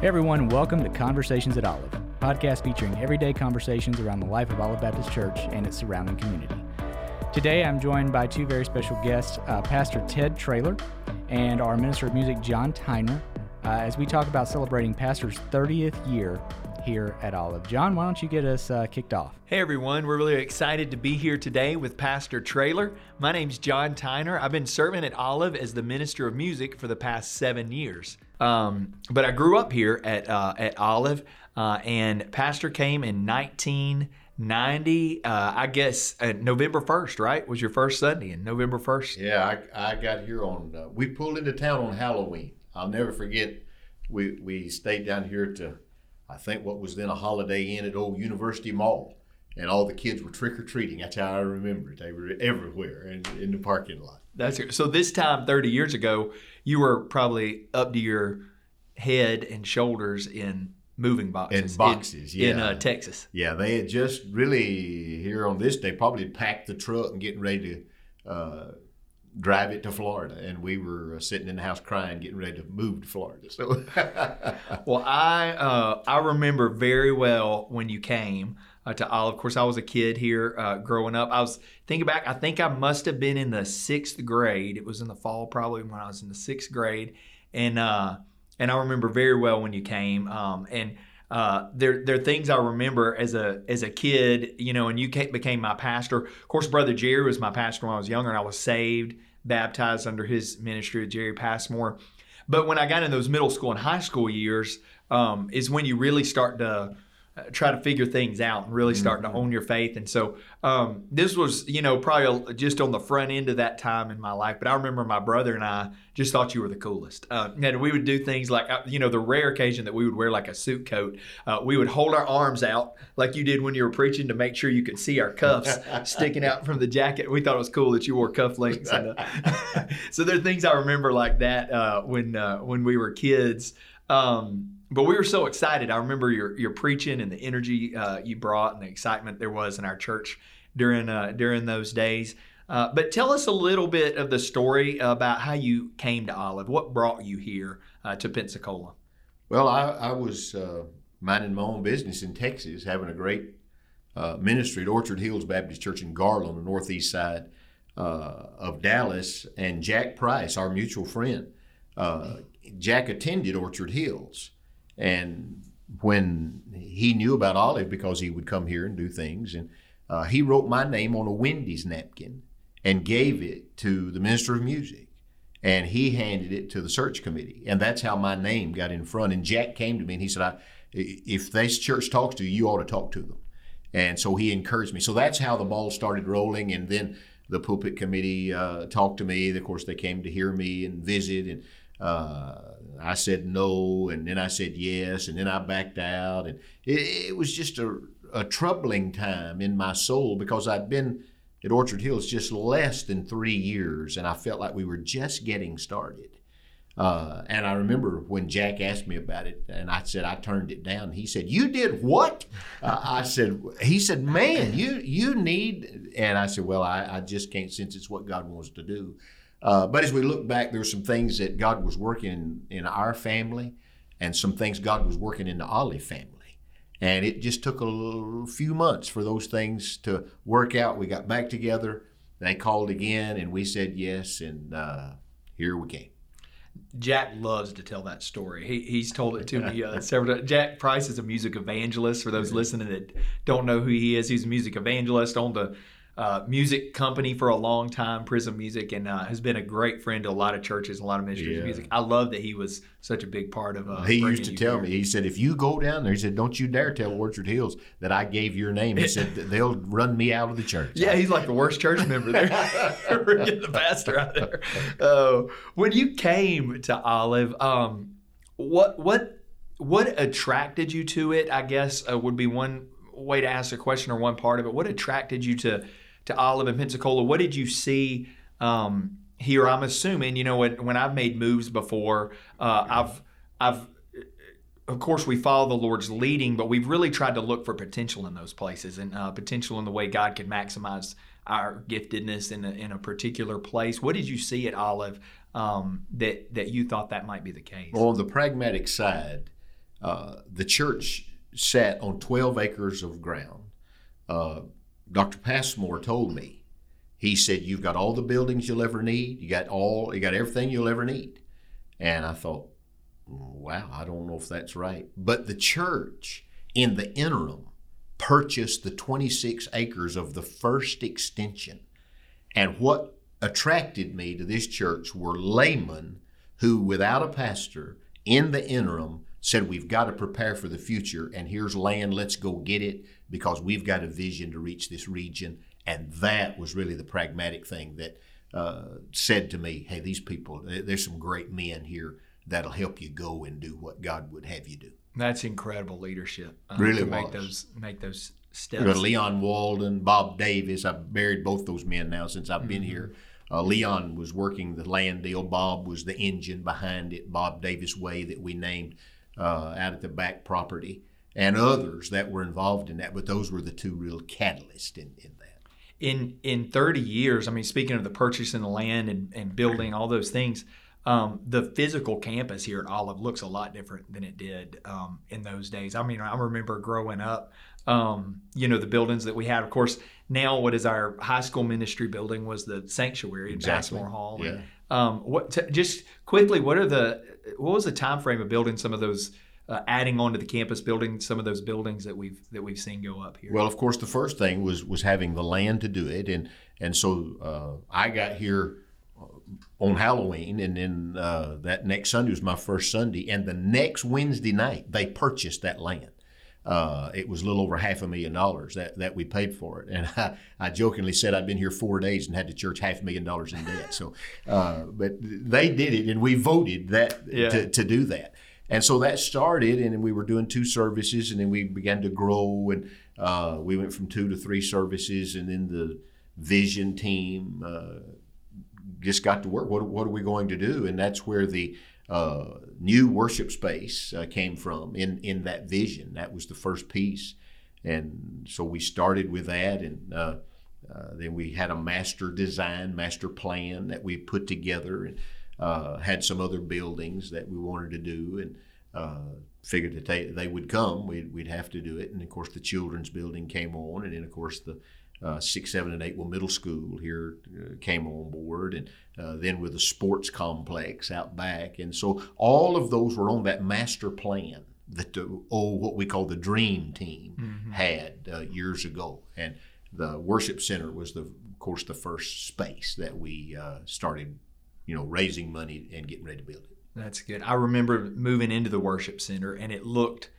Hey everyone, welcome to Conversations at Olive, podcast featuring everyday conversations around the life of Olive Baptist Church and its surrounding community. Today I'm joined by two very special guests, uh, Pastor Ted Traylor and our Minister of Music, John Tyner, uh, as we talk about celebrating Pastor's 30th year here at Olive. John, why don't you get us uh, kicked off? Hey everyone, we're really excited to be here today with Pastor Traylor. My name's John Tyner. I've been serving at Olive as the Minister of Music for the past seven years. Um, but I grew up here at uh, at Olive, uh, and Pastor came in 1990. Uh, I guess uh, November 1st, right? Was your first Sunday in November 1st? Yeah, I, I got here on. Uh, we pulled into town on Halloween. I'll never forget. We we stayed down here to, I think what was then a Holiday Inn at Old University Mall, and all the kids were trick or treating. That's how I remember it. They were everywhere in, in the parking lot. That's so. This time, 30 years ago, you were probably up to your head and shoulders in moving boxes. In boxes, in, yeah. In uh, Texas. Yeah, they had just really here on this day probably packed the truck and getting ready to uh, drive it to Florida, and we were uh, sitting in the house crying, getting ready to move to Florida. So, well, I uh, I remember very well when you came. Uh, to Olive. Of course, I was a kid here uh, growing up. I was thinking back. I think I must have been in the sixth grade. It was in the fall, probably when I was in the sixth grade, and uh, and I remember very well when you came. Um, and uh, there there are things I remember as a as a kid, you know, and you came, became my pastor. Of course, Brother Jerry was my pastor when I was younger, and I was saved, baptized under his ministry, of Jerry Passmore. But when I got in those middle school and high school years, um, is when you really start to try to figure things out and really starting mm-hmm. to own your faith. And so um, this was, you know, probably just on the front end of that time in my life. But I remember my brother and I just thought you were the coolest. Uh, and we would do things like, uh, you know, the rare occasion that we would wear like a suit coat, uh, we would hold our arms out like you did when you were preaching to make sure you could see our cuffs sticking out from the jacket. We thought it was cool that you wore cufflinks. And, uh, so there are things I remember like that uh, when when we were kids. Um, but we were so excited. I remember your your preaching and the energy uh, you brought and the excitement there was in our church during uh, during those days. Uh, but tell us a little bit of the story about how you came to Olive. What brought you here uh, to Pensacola? Well, I, I was uh, minding my own business in Texas, having a great uh, ministry at Orchard Hills Baptist Church in Garland, the northeast side of Dallas, and Jack Price, our mutual friend. Jack attended Orchard Hills. And when he knew about Olive because he would come here and do things, and uh, he wrote my name on a Wendy's napkin and gave it to the minister of music. And he handed it to the search committee. And that's how my name got in front. And Jack came to me and he said, If this church talks to you, you ought to talk to them. And so he encouraged me. So that's how the ball started rolling. And then the pulpit committee uh, talked to me. Of course, they came to hear me and visit. And uh, I said no, and then I said yes, and then I backed out, and it, it was just a, a, troubling time in my soul because I'd been at Orchard Hills just less than three years, and I felt like we were just getting started. Uh, and I remember when Jack asked me about it, and I said I turned it down. He said, "You did what?" Uh, I said, "He said, man, you you need." And I said, "Well, I, I just can't sense it's what God wants to do." Uh, but as we look back, there were some things that God was working in our family and some things God was working in the Olive family. And it just took a few months for those things to work out. We got back together. They called again, and we said yes, and uh, here we came. Jack loves to tell that story. He, he's told it to me uh, several times. Jack Price is a music evangelist. For those listening that don't know who he is, he's a music evangelist on the uh, music company for a long time, Prism Music, and uh, has been a great friend to a lot of churches, a lot of ministries yeah. of music. I love that he was such a big part of. Uh, he used to tell here. me. He said, "If you go down there, he said, don't you dare tell Orchard Hills that I gave your name." He said, "They'll run me out of the church." Yeah, he's like the worst church member there. Get the pastor out there. Uh, when you came to Olive, um, what what what attracted you to it? I guess uh, would be one way to ask a question or one part of it. What attracted you to to Olive and Pensacola. What did you see um, here? I'm assuming you know when when I've made moves before, uh, I've I've of course we follow the Lord's leading, but we've really tried to look for potential in those places and uh, potential in the way God can maximize our giftedness in a, in a particular place. What did you see at Olive um, that that you thought that might be the case? Well, on the pragmatic side, uh, the church sat on 12 acres of ground. Uh, Dr. Passmore told me, he said, You've got all the buildings you'll ever need. You got all, you got everything you'll ever need. And I thought, wow, I don't know if that's right. But the church, in the interim, purchased the 26 acres of the first extension. And what attracted me to this church were laymen who, without a pastor, in the interim, said, We've got to prepare for the future, and here's land, let's go get it because we've got a vision to reach this region. And that was really the pragmatic thing that uh, said to me, Hey, these people, there's some great men here that'll help you go and do what God would have you do. That's incredible leadership. Um, really to was. make those make those steps. Leon Walden, Bob Davis. I've buried both those men now since I've been mm-hmm. here. Uh, Leon was working the land deal. Bob was the engine behind it. Bob Davis Way that we named uh, out at the back property, and others that were involved in that. But those were the two real catalysts in, in that. In in 30 years, I mean, speaking of the purchasing the land and, and building all those things, um, the physical campus here at Olive looks a lot different than it did um, in those days. I mean, I remember growing up, um, you know, the buildings that we had. Of course, now what is our high school ministry building was the sanctuary exactly. Passmore Hall. Yeah. And, um, what t- just quickly, what are the what was the time frame of building some of those? Uh, adding on to the campus, building some of those buildings that we've that we've seen go up here. Well, of course, the first thing was was having the land to do it, and and so uh, I got here on Halloween, and then uh, that next Sunday was my first Sunday. And the next Wednesday night, they purchased that land. Uh, it was a little over half a million dollars that, that we paid for it. And I, I jokingly said I'd been here four days and had the church half a million dollars in debt. So, uh, but they did it, and we voted that yeah. to, to do that. And so that started, and we were doing two services, and then we began to grow, and uh, we went from two to three services, and then the vision team uh, just got to work. What, what are we going to do? And that's where the uh, new worship space uh, came from in, in that vision. That was the first piece. And so we started with that. And uh, uh then we had a master design, master plan that we put together and uh, had some other buildings that we wanted to do. And uh, figured that they, they would come, we'd, we'd have to do it. And of course, the children's building came on. And then, of course, the uh, six, seven, and eight. Well, middle school here uh, came on board, and uh, then with the sports complex out back, and so all of those were on that master plan that the oh what we call the dream team mm-hmm. had uh, years ago, and the worship center was the of course the first space that we uh, started, you know, raising money and getting ready to build it. That's good. I remember moving into the worship center, and it looked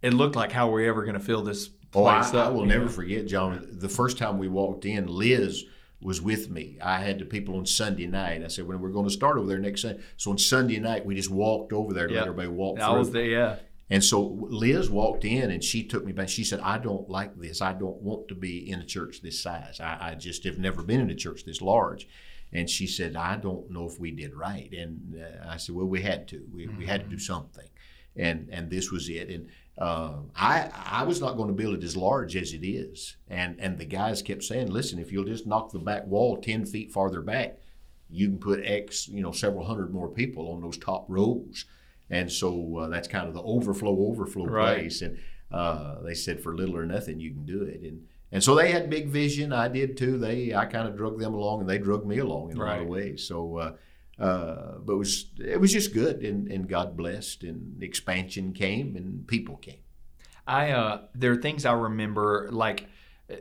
it looked like how we're ever going to fill this Oh, I, I, will never forget, John. The first time we walked in, Liz was with me. I had the people on Sunday night. I said, "When well, we're going to start over there next Sunday." So on Sunday night, we just walked over there to yep. let everybody walk I through. was there, yeah. And so Liz walked in and she took me back. She said, I don't like this. I don't want to be in a church this size. I, I, just have never been in a church this large. And she said, I don't know if we did right. And uh, I said, Well, we had to. We, mm-hmm. we had to do mm-hmm. something. And and this was it. And uh, I I was not going to build it as large as it is, and and the guys kept saying, listen, if you'll just knock the back wall ten feet farther back, you can put X, you know, several hundred more people on those top rows, and so uh, that's kind of the overflow overflow right. place, and uh, they said for little or nothing you can do it, and and so they had big vision. I did too. They I kind of drug them along, and they drug me along in right. a lot of ways. So. Uh, uh, but it was it was just good, and, and God blessed, and expansion came, and people came. I uh, there are things I remember like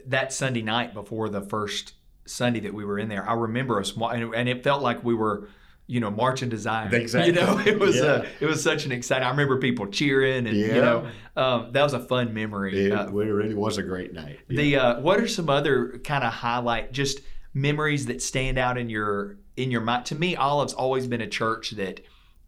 that Sunday night before the first Sunday that we were in there. I remember us, and, and it felt like we were you know, marching to Zion. Exactly. You know, it was yeah. uh, it was such an exciting. I remember people cheering, and yeah. you know, um, that was a fun memory. It, uh, it really was a great night. Yeah. The uh, what are some other kind of highlight just memories that stand out in your in your mind? To me, Olive's always been a church that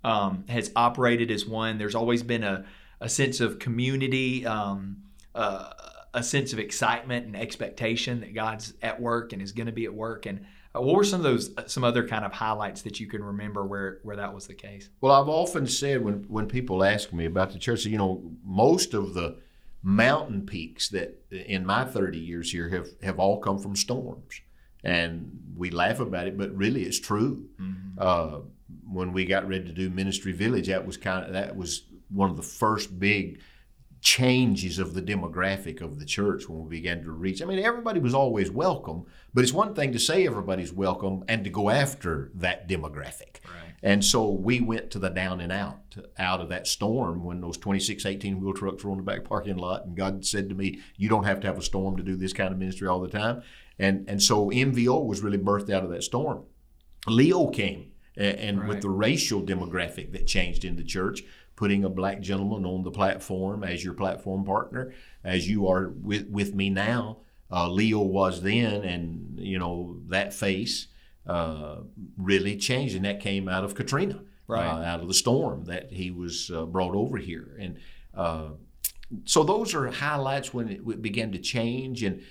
um, has operated as one. There's always been a, a sense of community, um, uh, a sense of excitement and expectation that God's at work and is going to be at work. And uh, what were some of those, uh, some other kind of highlights that you can remember where where that was the case? Well, I've often said when when people ask me about the church, you know, most of the mountain peaks that in my 30 years here have have all come from storms and we laugh about it, but really it's true. Mm-hmm. Uh, when we got ready to do Ministry Village, that was kind of that was one of the first big changes of the demographic of the church when we began to reach. I mean, everybody was always welcome, but it's one thing to say everybody's welcome and to go after that demographic. Right. And so we went to the down and out, out of that storm when those 26 18 wheel trucks were on the back parking lot. And God said to me, You don't have to have a storm to do this kind of ministry all the time. And, and so MVO was really birthed out of that storm. Leo came, and, and Right. with the racial demographic that changed in the church, putting a black gentleman on the platform as your platform partner, as you are with, with me now. Uh, Leo was then, and you know that face uh, really changed, and that came out of Katrina, Right. uh, out of the storm that he was uh, brought over here, and uh, so those are highlights when it, it began to change, and uh,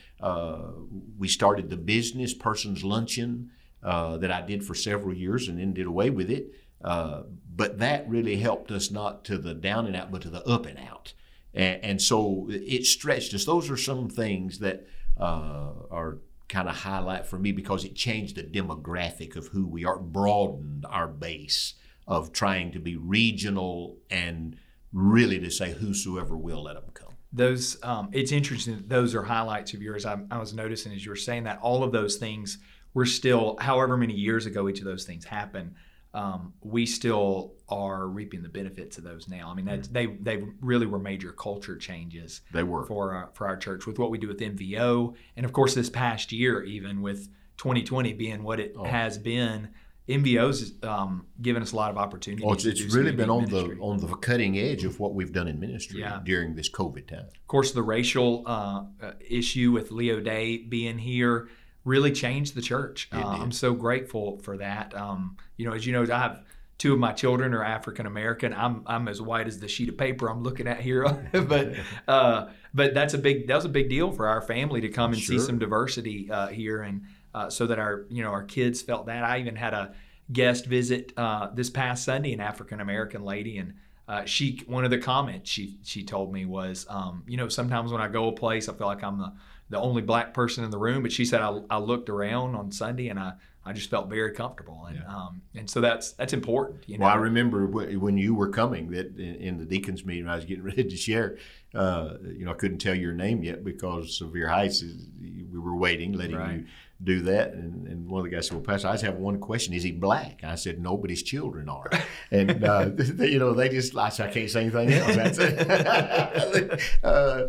we started the business person's luncheon uh, that I did for several years, and then did away with it. Uh, but that really helped us not to the down and out, but to the up and out, and, and so it stretched us. Those are some things that uh, are kind of highlight for me because it changed the demographic of who we are, broadened our base of trying to be regional and really to say whosoever will let them come. Those um, it's interesting that those are highlights of yours I, I was noticing as you were saying that all of those things were still however many years ago each of those things happened um, we still are reaping the benefits of those now i mean that's, they they really were major culture changes They were. for our, for our church with what we do with MVO, and of course this past year, even with 2020 being what it Oh. has been, MVO's um, given us a lot of opportunities. Oh, it's, it's really been on ministry. the on the cutting edge of what we've done in ministry Yeah. during this COVID time. Of course, the racial uh, uh, issue with Leo Day being here really changed the church. Uh. I'm so grateful for that. Um, you know, as you know, I have two of my children are African American. I'm I'm as white as the sheet of paper I'm looking at here, but uh, but that's a big that was a big deal for our family to come and see some diversity uh, here, and uh, so that our you know our kids felt that. I even had a guest visit uh, this past Sunday, an African American lady, and uh, she one of the comments she she told me was, um, you know, sometimes when I go a place, I feel like I'm the the only black person in the room. But she said I, I looked around on Sunday and I, I just felt very comfortable, and um, and so that's that's important. You know, Well, I remember when you were coming that in, in the deacons meeting, I was getting ready to share. Uh, you know, I couldn't tell your name yet because of your height. We were waiting, letting Right. you do that. And, and one of the guys said, "Well, Pastor, I just have one question: Is he black?" I said, "Nobody's children are." And uh, they, you know, they just I said, "I can't say anything else." That's it. uh,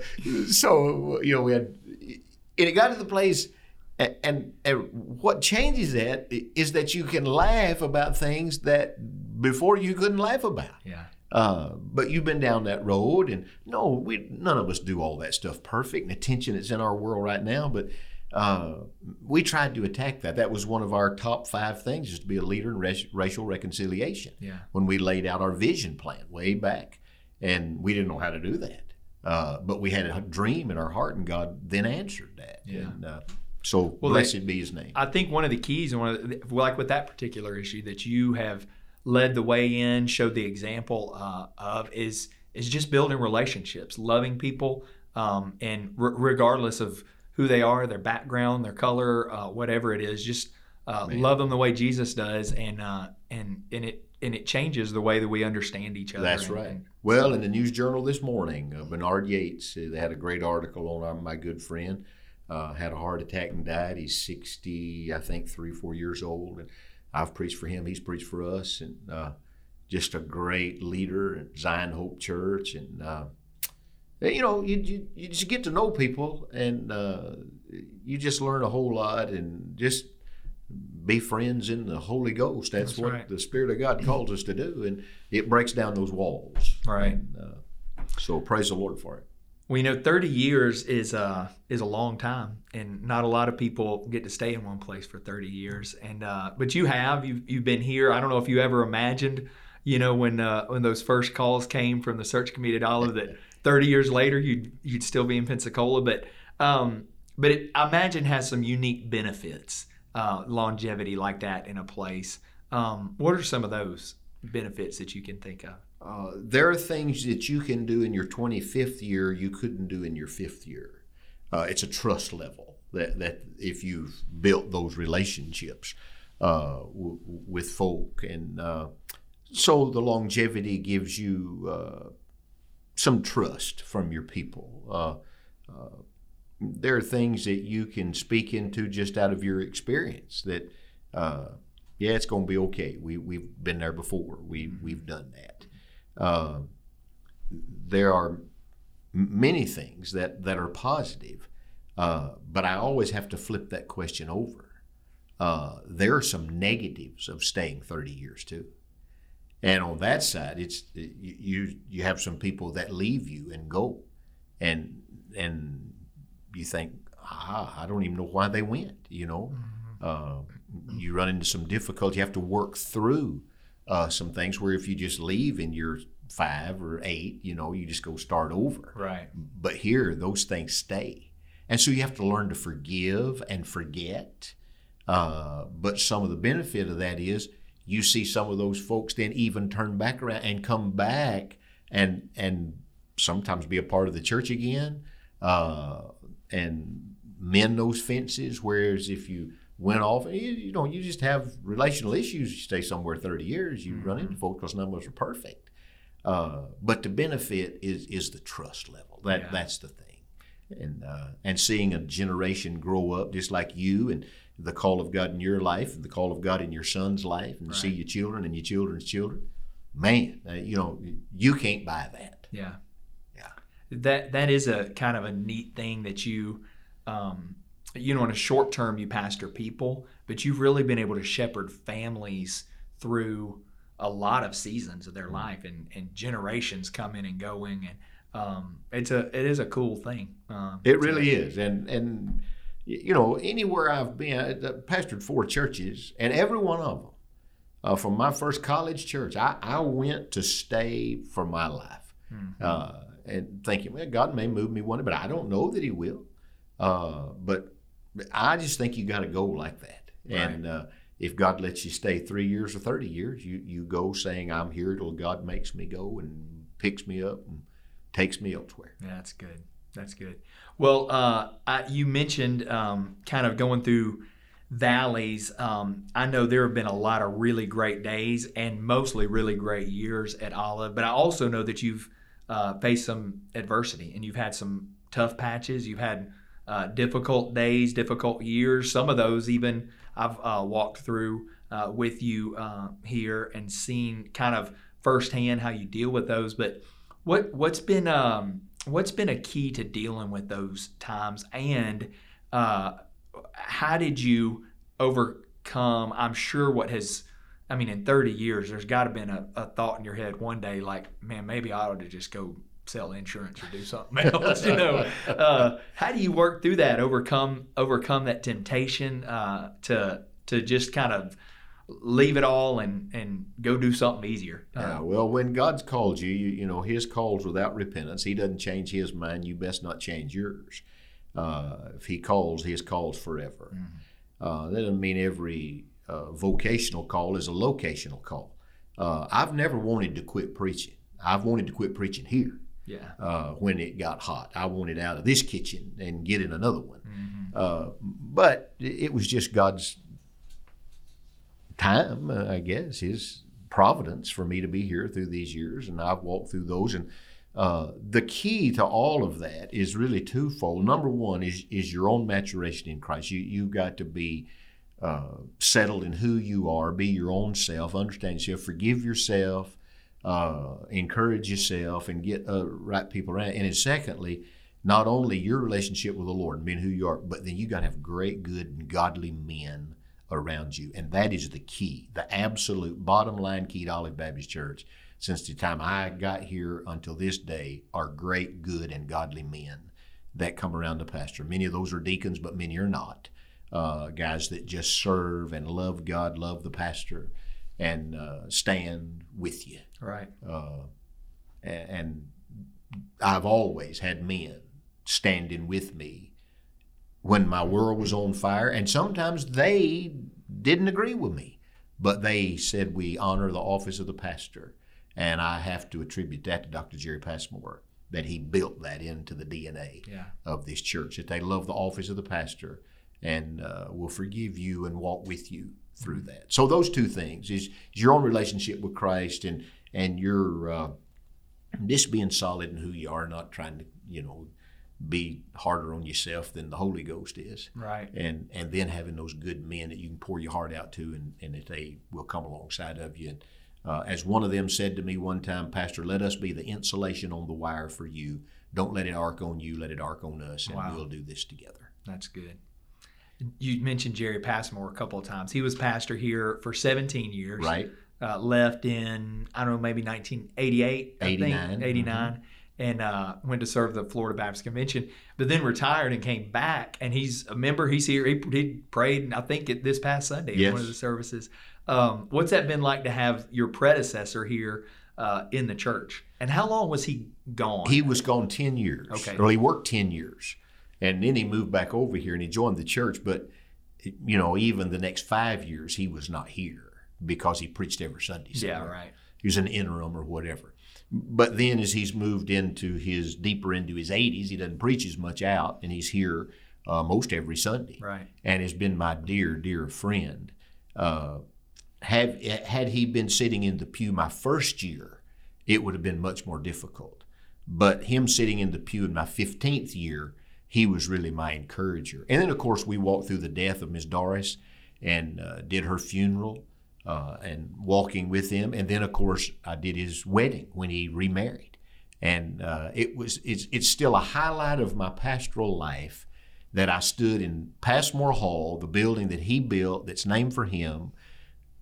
so you know, we had, and it got to the place. And, and, and what changes that is that you can laugh about things that before you couldn't laugh about. yeah, Uh, but you've been down that road, and no, we none of us do all that stuff perfect. And tension that's in our world right now, but uh, we tried to attack that. That was one of our top five things: is to be a leader in rac- racial reconciliation. yeah. When we laid out our vision plan way back, and we didn't know how to do that, uh, but we had a dream in our heart, and God then answered that. Yeah. And, uh, so Well, blessed be His name. I think one of the keys and one of the, like with that particular issue that you have led the way in, showed the example uh, of is is just building relationships, loving people, um, and r- regardless of who they are, their background, their color, uh, whatever it is, just uh, love them the way Jesus does, and uh, and and it and it changes the way that we understand each other. That's and- right. and- Well, in the News Journal this morning, uh, Bernard Yates, uh, they had a great article on our, my good friend. Uh, had a heart attack and died. He's 60, I think, three, four years old. And I've preached for him. He's preached for us. And uh, just a great leader at Zion Hope Church. And, uh, you know, you, you, you just get to know people and uh, you just learn a whole lot and just be friends in the Holy Ghost. That's, That's what right. the Spirit of God calls us to do. And it breaks down those walls. Right. And, uh, so praise the Lord for it. Well, you know, 30 years is a is a long time, and not a lot of people get to stay in one place for 30 years. And uh, but you have you've you've been here. I don't know if you ever imagined, you know, when uh, when those first calls came from the search committee at Olive that 30 years later you'd you'd still be in Pensacola. But um, but it, I imagine has some unique benefits, uh, longevity like that in a place. Um, what are some of those benefits that you can think of? Uh, there are things that you can do in your 25th year you couldn't do in your fifth year. Uh, it's a trust level that, that if you've built those relationships uh, w- with folk. And uh, so the longevity gives you uh, some trust from your people. Uh, uh, there are things that you can speak into just out of your experience that, uh, yeah, it's going to be okay. We, we've been there before, we, we've done that. Uh, there are many things that, that are positive, uh, but I always have to flip that question over. Uh, there are some negatives of staying 30 years too. And on that side, it's you you have some people that leave you and go, and and you think, ah, I don't even know why they went. You know, mm-hmm. uh, you run into some difficulty. You have to work through uh, some things where if you just leave and you're five or eight, you know, you just go start over. Right. But here, those things stay, and so you have to learn to forgive and forget. Uh, but some of the benefit of that is you see some of those folks then even turn back around and come back and and sometimes be a part of the church again uh, and mend those fences. Whereas if you went off, you, you know, you just have relational issues. You stay somewhere 30 years, you mm-hmm. run into folks because none of us are perfect. Uh, but the benefit is is the trust level. That yeah. that's the thing, and uh, and seeing a generation grow up just like you and the call of God in your life, the call of God in your son's life, and right. see your children and your children's children. Man, uh, you know, you can't buy that. Yeah, yeah. That that is a kind of a neat thing that you, um, you know, in a short term you pastor people, but you've really been able to shepherd families through a lot of seasons of their mm-hmm. life and, and generations coming and going and um, it's a it is a cool thing. Uh, it really is, and and you know, anywhere I've been, I pastored four churches, and every one of them, uh, from my first college church, I, I went to stay for my life. Mm-hmm. Uh, and thinking, well, God may move me one day, but I don't know that He will. Uh, but I just think you got to go like that. Right. And uh, if God lets you stay three years or 30 years, you, you go saying, I'm here till God makes me go and picks me up and takes me elsewhere. Yeah, that's good. That's good. Well, uh, I, you mentioned um, kind of going through valleys. Um, I know there have been a lot of really great days and mostly really great years at Olive, but I also know that you've uh, faced some adversity and you've had some tough patches. You've had uh, difficult days, difficult years. Some of those even I've uh, walked through uh, with you uh, here and seen kind of firsthand how you deal with those. But what what's been um, what's been a key to dealing with those times? And uh, how did you overcome i'm sure what has i mean in 30 years there's got to been a, a, thought in your head one day like man maybe i ought to just go sell insurance or do something else you know? Uh, how do you work through that overcome overcome that temptation uh, to to just kind of leave it all and and go do something easier. Yeah, well, when God's called you, you, you know His calls without repentance. He doesn't change His mind. You best not change yours. Uh, if He calls, His calls forever. Mm-hmm. Uh, that doesn't mean every uh, vocational call is a locational call. Uh, I've never wanted to quit preaching. I've wanted to quit preaching here. Yeah. Uh, when it got hot, I wanted out of this kitchen and get in another one. Mm-hmm. Uh, but it was just God's time, uh, I guess, His providence for me to be here through these years, and I've walked through those. And uh, the key to all of that is really twofold. Number one is is your own maturation in Christ. You you got to be uh, settled in who you are, be your own self, understand yourself, forgive yourself, uh, encourage yourself, and get uh, right people around. And secondly, not only your relationship with the Lord, and being who you are, but then you got to have great, good, and godly men around you. And that is the key, the absolute bottom line key to Olive Baptist Church since the time I got here until this day are great, good, and godly men that come around the pastor. Many of those are deacons, but many are not. Uh, guys that just serve and love God, love the pastor, and uh, stand with you. Right. Uh, and I've always had men standing with me when my world was on fire. And sometimes they didn't agree with me, but they said we honor the office of the pastor. And I have to attribute that to Dr. Jerry Passmore, that he built that into the DNA yeah. of this church, that they love the office of the pastor and uh, will forgive you and walk with you through that. So those two things is, is your own relationship with Christ and and your uh, just being solid in who you are, not trying to you know be harder on yourself than the Holy Ghost is. Right. And and then having those good men that you can pour your heart out to and, and that they will come alongside of you. And, uh, as one of them said to me one time, Pastor, let us be the insulation on the wire for you. Don't let it arc on you, let it arc on us, and Wow. we'll do this together. That's good. You mentioned Jerry Passmore a couple of times. He was pastor here for 17 years. Right? Uh, left in, I don't know, maybe 1988, I 89, think, 89, and uh, went to serve the Florida Baptist Convention, but then retired and came back. And he's a member. He's here. He, he prayed, I think, at this past Sunday Yes. one of the services. Um, what's that been like to have your predecessor here uh, in the church? And how long was he gone? He was gone 10 years. Okay. Well, he worked 10 years. And then he moved back over here and he joined the church. But, you know, even the next five years, he was not here because he preached every Sunday. yeah, right. He was an interim or whatever. But then as he's moved into his deeper into his 80s, he doesn't preach as much out and he's here uh, most every Sunday. Right. And has been my dear, dear friend. Uh, have, had he been sitting in the pew my first year, it would have been much more difficult. But him sitting in the pew in my 15th year, he was really my encourager. And then, of course, we walked through the death of Miss Doris and uh, did her funeral uh, and walking with him. And then, of course, I did his wedding when he remarried. And uh, it was it's, it's still a highlight of my pastoral life that I stood in Passmore Hall, the building that he built that's named for him,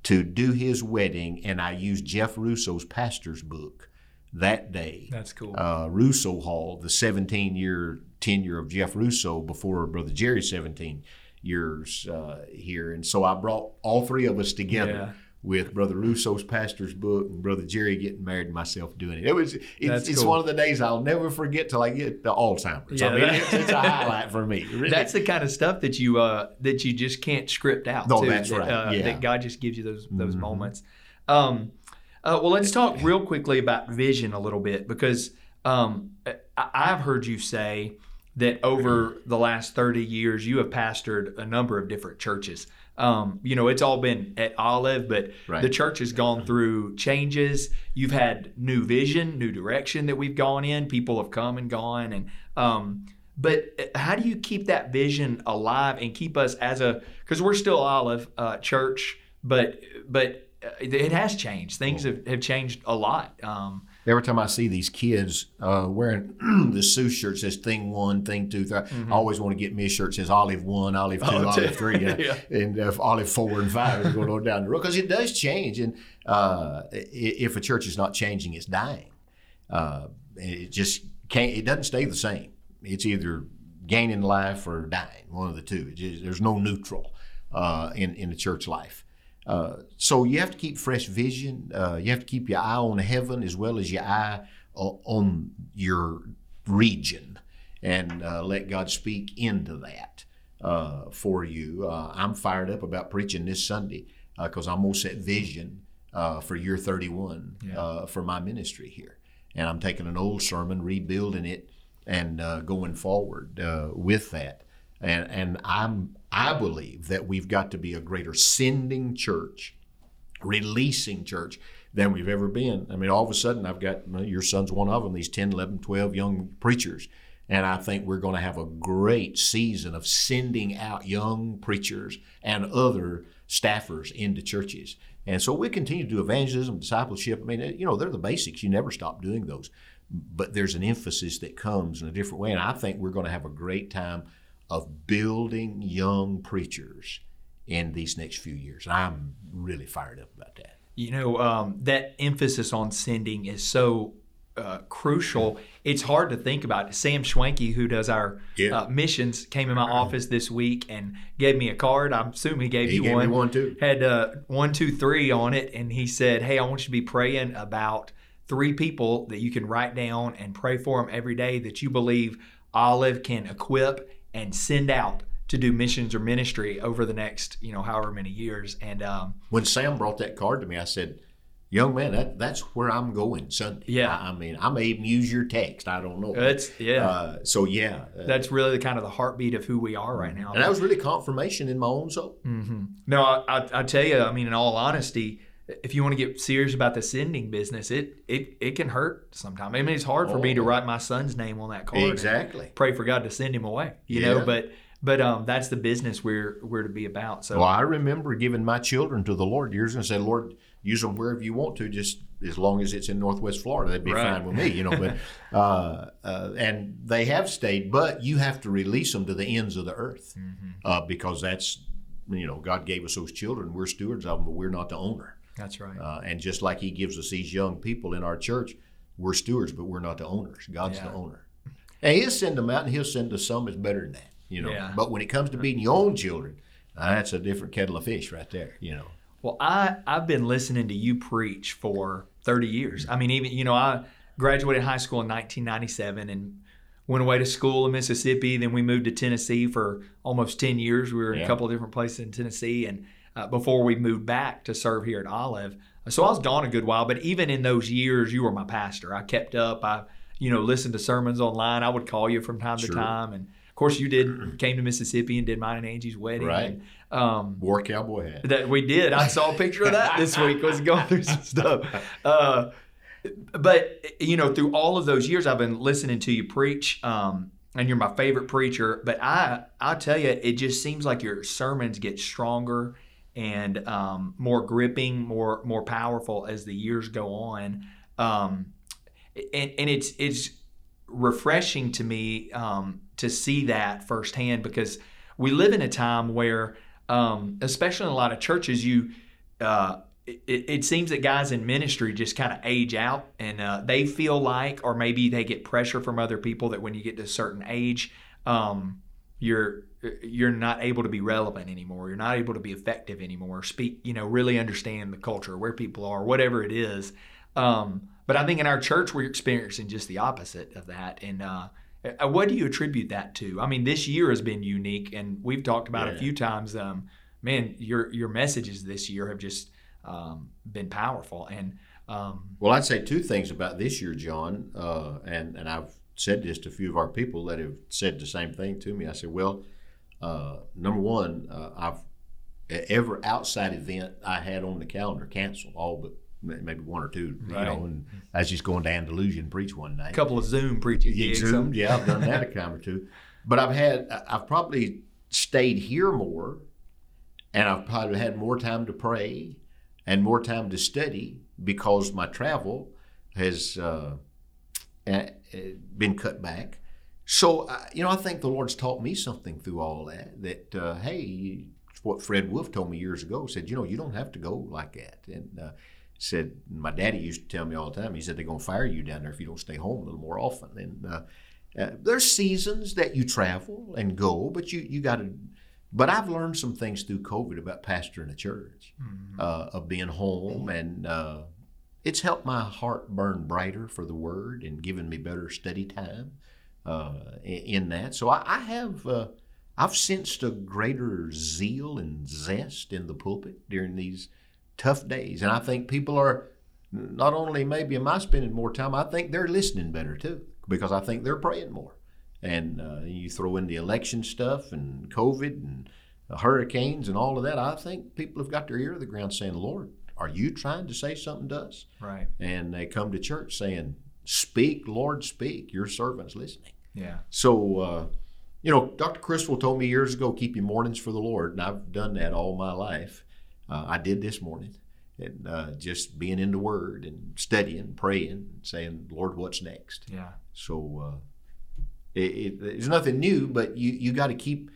to do his wedding. And I used Jeff Russo's pastor's book that day That's cool. uh, Russo Hall, the 17 year tenure of Jeff Russo before Brother Jerry's 17 years uh, here. And so I brought all three of us together. Yeah. With Brother Russo's pastor's book and Brother Jerry getting married and myself doing it. It was it's, it's cool. one of the days I'll never forget till I get the Alzheimer's. I Yeah, mean, that- it's, it's a highlight for me. Really. That's the kind of stuff that you uh, that you just can't script out. No, too, that's that, right. Uh, Yeah. That God just gives you those those Mhm. moments. Um, uh, well, let's talk real quickly about vision a little bit because um, I, I've heard you say that over the last thirty years you have pastored a number of different churches. Um, you know, it's all been at Olive, but Right. the church has gone through changes. You've had new vision, new direction that we've gone in. People have come and gone, and um, but how do you keep that vision alive and keep us as a because we're still Olive uh, Church, but but uh, it has changed. Things have, have changed a lot. Um, Every time I see these kids uh, wearing the Seuss shirt says thing one, thing two, three, I always want to get me a shirt that says olive one, olive two, Mm-hmm. Oh, olive three, yeah. Yeah. and uh, olive four and five is going on down the road because it does change. And uh, if a church is not changing, it's dying. Uh, it just can't. It doesn't stay the same. It's either gaining life or dying. One of the two. It just, there's no neutral uh, in in the church life. Uh, so you have to keep fresh vision. Uh, you have to keep your eye on heaven as well as your eye on your region, and uh, let God speak into that uh, for you. Uh, I'm fired up about preaching this Sunday because I'm gonna set vision uh, for year 31 uh, for my ministry here, and I'm taking an old sermon, rebuilding it, and uh, going forward uh, with that. And and I'm I believe that we've got to be a greater sending church, releasing church than we've ever been. I mean, all of a sudden, I've got your son's one of them, these 10, 11, 12 young preachers. And I think we're going to have a great season of sending out young preachers and other staffers into churches. And so we continue to do evangelism, discipleship. I mean, you know, they're the basics. You never stop doing those. But there's an emphasis that comes in a different way. And I think we're going to have a great time of building young preachers in these next few years. I'm really fired up about that. you know um, that emphasis on sending is so uh, crucial. It's hard to think about. Sam Schwanke, who does our Yeah. uh, missions, came in my office this week and gave me a card. I'm assuming he gave He you gave one. me one too. Had uh, one, two, three on it, and he said, "Hey, I want you to be praying about three people that you can write down and pray for them every day that you believe Olive can equip and send out." To do missions or ministry over the next, you know, however many years, and um, When Sam brought that card to me, I said, young man, that that's where I'm going Sunday. Yeah. I, I mean, I may even use your text. I don't know. That's yeah. Uh, so yeah, uh, That's really the kind of the heartbeat of who we are right now. and that was really confirmation in my own soul. hmm No, I, I, I tell you, I mean, in all honesty, if you want to get serious about the sending business, it it it can hurt sometimes. I mean, it's hard for me to Oh. write my son's name on that card. Exactly. Pray for God to send him away. You Yeah. know, but but um, that's the business we're we're to be about. So Well, I remember giving my children to the Lord years and said, Lord, use them wherever you want to, just as long as it's in Northwest Florida, they'd be Right. fine with me, you know. But uh, uh, and they have stayed, but you have to release them to the ends of the earth Mm-hmm. uh, because that's you know God gave us those children. We're stewards of them, but we're not the owner. That's right. Uh, and just like He gives us these young people in our church, we're stewards, but we're not the owners. God's Yeah. the owner. And He'll send them out, and He'll send us some that's better than that, you know. Yeah. But when it comes to being your own children, uh, that's a different kettle of fish right there, you know. Well, I I've been listening to you preach for 30 years. I mean, even you know, I graduated high school in 1997 and went away to school in Mississippi. Then we moved to Tennessee for almost 10 years. We were in a couple of different places in Tennessee, and uh, before we moved back to serve here at Olive. So I was gone a good while. But even in those years, you were my pastor. I kept up. I you know listened to sermons online. I would call you from time to time, and of course you did came to Mississippi and did mine and Angie's wedding. Right. And, um, War cowboy hat. that we did. I saw a picture of that this week. Was going through some stuff. Uh, but you know, through all of those years, I've been listening to you preach, um, and you're my favorite preacher. But I, I tell you, it just seems like your sermons get stronger and um, more gripping, more more powerful as the years go on. Um, and and it's it's refreshing to me um, to see that firsthand because we live in a time where, um, especially in a lot of churches, you uh, it, it seems that guys in ministry just kind of age out and uh, they feel like, or maybe they get pressure from other people that when you get to a certain age, um, you're you're not able to be relevant anymore. You're not able to be effective anymore. Speak, you know, really understand the culture, where people are, whatever it is. Um, but I think in our church we're experiencing just the opposite of that. And uh, uh, what do you attribute that to? I mean, this year has been unique, and we've talked about it a few times. Um, man, your your messages this year have just um, been powerful. And um, Well, I'd say two things about this year, John, uh, and and I've said this to a few of our people that have said the same thing to me. I said, well, uh, number one, uh, I've every outside event I had on the calendar canceled, all but maybe one or two, you know. And I was just going to Andalusia and preach one night. a couple of Zoom preaching Yeah. Zoom, yeah, I've done that a time or two. But I've had, I've probably stayed here more, and I've probably had more time to pray and more time to study because my travel has uh, been cut back. So, uh, you know, I think the Lord's taught me something through all that. That uh, hey, what Fred Wolfe told me years ago. Said, you know, you don't have to go like that. And uh, said, my daddy used to tell me all the time. He said they're going to fire you down there if you don't stay home a little more often. And uh, uh, there's seasons that you travel and go, but you you got to. But I've learned some things through COVID about pastoring a church, uh, of being home, and uh, it's helped my heart burn brighter for the Word and given me better study time uh, in, that. So I, I have. Uh, I've sensed a greater zeal and zest in the pulpit during these tough days. And I think people are not only maybe am I spending more time, I think they're listening better too because I think they're praying more. And uh, you throw in the election stuff and COVID and hurricanes and all of that, I think people have got their ear to the ground saying, Lord, are you trying to say something to us? Right. And they come to church saying, Speak, Lord, speak. Your servant's listening. Yeah. So, uh, you know, Dr. Crystal told me years ago, keep your mornings for the Lord, and I've done that all my life. Uh, I did this morning, and uh, just being in the Word and studying, praying, and saying, Lord, what's next? Yeah. So, uh, it, it, it's nothing new, but you you got to keep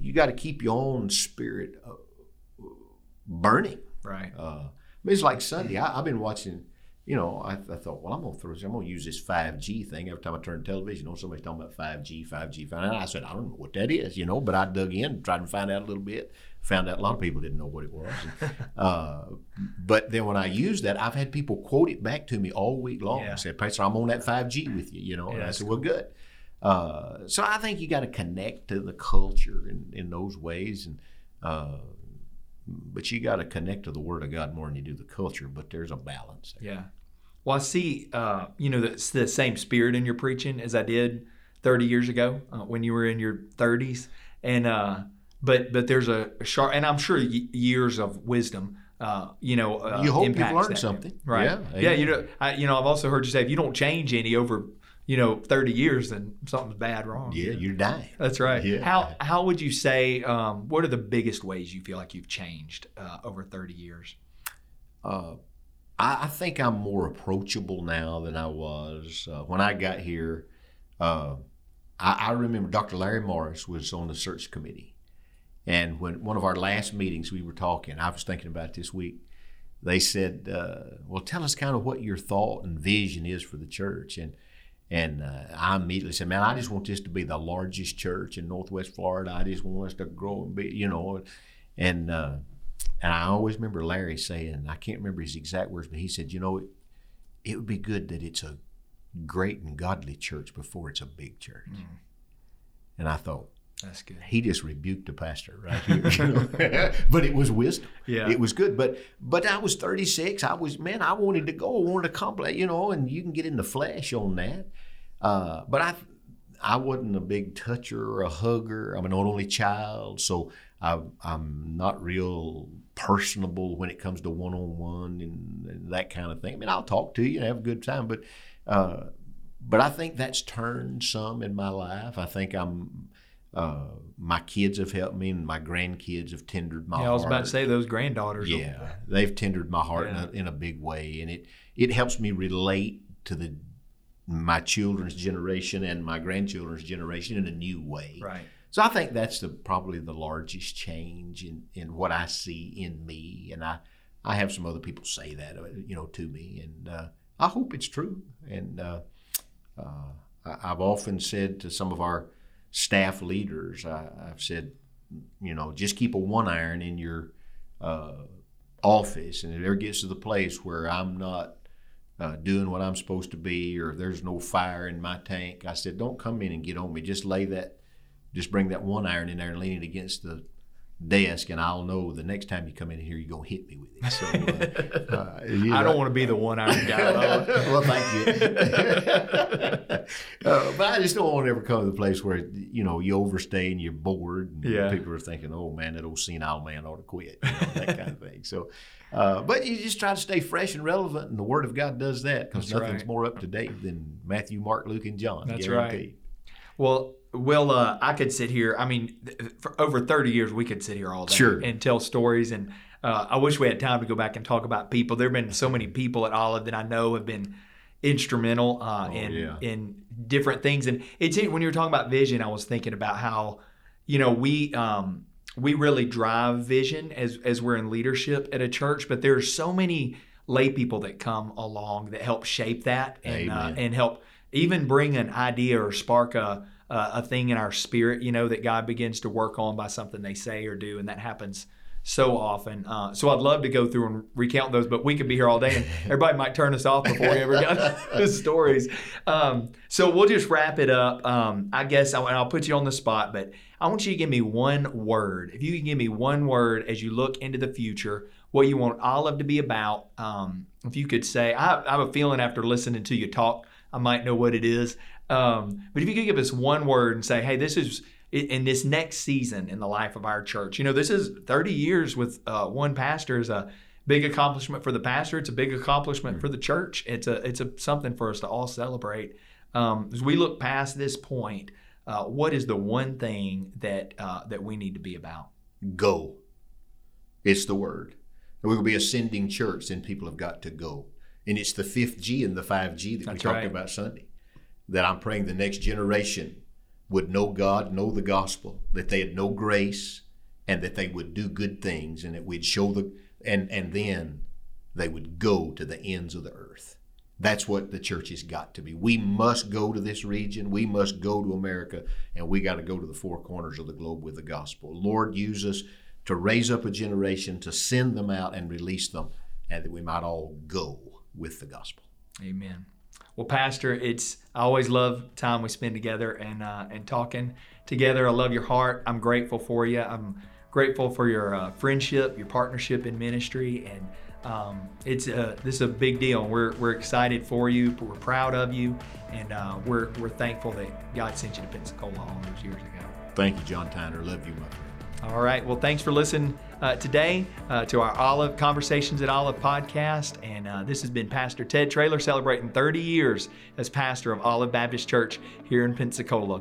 you got to keep your own spirit uh, burning. Right. Uh, I mean, it's like Sunday. I, I've been watching. You know, I, I thought, well, I'm gonna throw. I'm gonna use this 5G thing every time I turn the television. You know, somebody's talking about 5G, 5G, 5G. And I said, I don't know what that is. You know, but I dug in, tried to find out a little bit. Found out a lot of people didn't know what it was. uh, but then when I used that, I've had people quote it back to me all week long. Yeah. Said, Pastor, I'm on that 5G with you. You know, and I said, well, good. Uh, so I think you got to connect to the culture in, in those ways, and uh, but you got to connect to the Word of God more than you do the culture. But there's a balance. There. Yeah. Well, I see, uh, you know, the, the same spirit in your preaching as I did 30 years ago uh, when you were in your 30s, and uh, but but there's a sharp, and I'm sure years of wisdom. Uh, you know, uh, you hope you've learned something, right? Yeah, yeah. You know, I, you know, I've also heard you say if you don't change any over you know 30 years then something's bad wrong yeah you're dying. That's right. Yeah. how how would you say um, what are the biggest ways you feel like you've changed uh, over 30 years? Uh, I, I, think i'm more approachable now than i was uh, when i got here. Uh, I, I, remember dr larry morris was on the search committee. And when one of our last meetings we were talking i was thinking about this week they said uh, well tell us kind of what your thought and vision is for the church. And and uh, I immediately said, "Man, I just want this to be the largest church in Northwest Florida. I just want us to grow and be, you know." And uh, and I always remember Larry saying, I can't remember his exact words, but he said, "You know, it, it would be good that it's a great and godly church before it's a big church." Mm. And I thought, that's good. He just rebuked the pastor right here, you know? but it was wisdom. Yeah, it was good. But but I was 36. I was man. I wanted to go. I wanted to accomplish. You know, and you can get in the flesh on that. Uh, but I I wasn't a big toucher or a hugger. I'm an only child, so I, am not real personable when it comes to one on one and that kind of thing. I mean, I'll talk to you and have a good time, but uh, but I think that's turned some in my life. I think I'm uh, my kids have helped me, and my grandkids have tendered my yeah, heart. I was about to say those granddaughters. Yeah, they've tendered my heart yeah. in, a, in, a, big way, and it it helps me relate to the my children's generation and my grandchildren's generation in a new way. Right. So I think that's the probably the largest change in in what I see in me, and I I have some other people say that uh, you know to me, and uh, I hope it's true. And uh, uh I've often said to some of our staff leaders, I, have said, you know, just keep a one iron in your uh, office, and if it ever gets to the place where I'm not uh, doing what I'm supposed to be, or there's no fire in my tank, I said, don't come in and get on me. Just lay that, just bring that one iron in there and lean it against the desk, and I'll know the next time you come in here, you're gonna hit me with it. So uh, uh, I don't want to be the one iron guy. well, thank you. uh, but I just don't want to ever come to the place where you know you overstay and you're bored. And yeah. People are thinking, "Oh man, that old senile man ought to quit," you know, that kind of thing. So. Uh, but you just try to stay fresh and relevant, and the Word of God does that because nothing's right. more up to date than Matthew, Mark, Luke, and John. That's guaranteed. right. Well, well, uh, I could sit here. I mean, for over 30 years, we could sit here all day sure. and tell stories. And uh, I wish we had time to go back and talk about people. There have been so many people at Olive that I know have been instrumental uh, oh, in yeah. in different things. And it's when you were talking about vision, I was thinking about how you know we um, we really drive vision as as we're in leadership at a church, but there are so many lay people that come along that help shape that and uh, and help even bring an idea or spark a uh, a thing in our spirit, you know, that God begins to work on by something they say or do, and that happens so often. Uh, so I'd love to go through and recount those, but we could be here all day, and everybody might turn us off before we ever got the stories. Um, so we'll just wrap it up. Um, I guess I'll, I'll put you on the spot, but I want you to give me one word. If you can give me one word as you look into the future, what you want Olive to be about. Um, if you could say, I, I have a feeling after listening to you talk, I might know what it is. Um, but if you could give us one word and say, hey, this is in this next season in the life of our church. You know, this is 30 years with uh, one pastor is a big accomplishment for the pastor. It's a big accomplishment for the church. It's a it's a something for us to all celebrate. Um, as we look past this point, uh, what is the one thing that uh, that we need to be about? Go. It's the word. We're going to be ascending church, and people have got to go. And it's the fifth G and the five G that That's we talked right. about Sunday that I'm praying the next generation would know God, know the gospel, that they had know grace, and that they would do good things, and that we'd show the and and then they would go to the ends of the earth. That's what the church has got to be. We must go to this region. We must go to America, and we got to go to the four corners of the globe with the gospel. Lord, use us to raise up a generation, to send them out and release them, and that we might all go with the gospel. Amen. Well, Pastor, it's I always love time we spend together and uh, and talking together. I love your heart. I'm grateful for you. I'm grateful for your uh, friendship, your partnership in ministry, and um, it's a, this is a big deal. We're, we're excited for you. We're proud of you, and uh, we're, we're thankful that God sent you to Pensacola all those years ago. Thank you, John Tyner. Love you, my friend. All right. Well, thanks for listening uh, today uh, to our Olive Conversations at Olive podcast. And uh, this has been Pastor Ted Traylor celebrating 30 years as pastor of Olive Baptist Church here in Pensacola.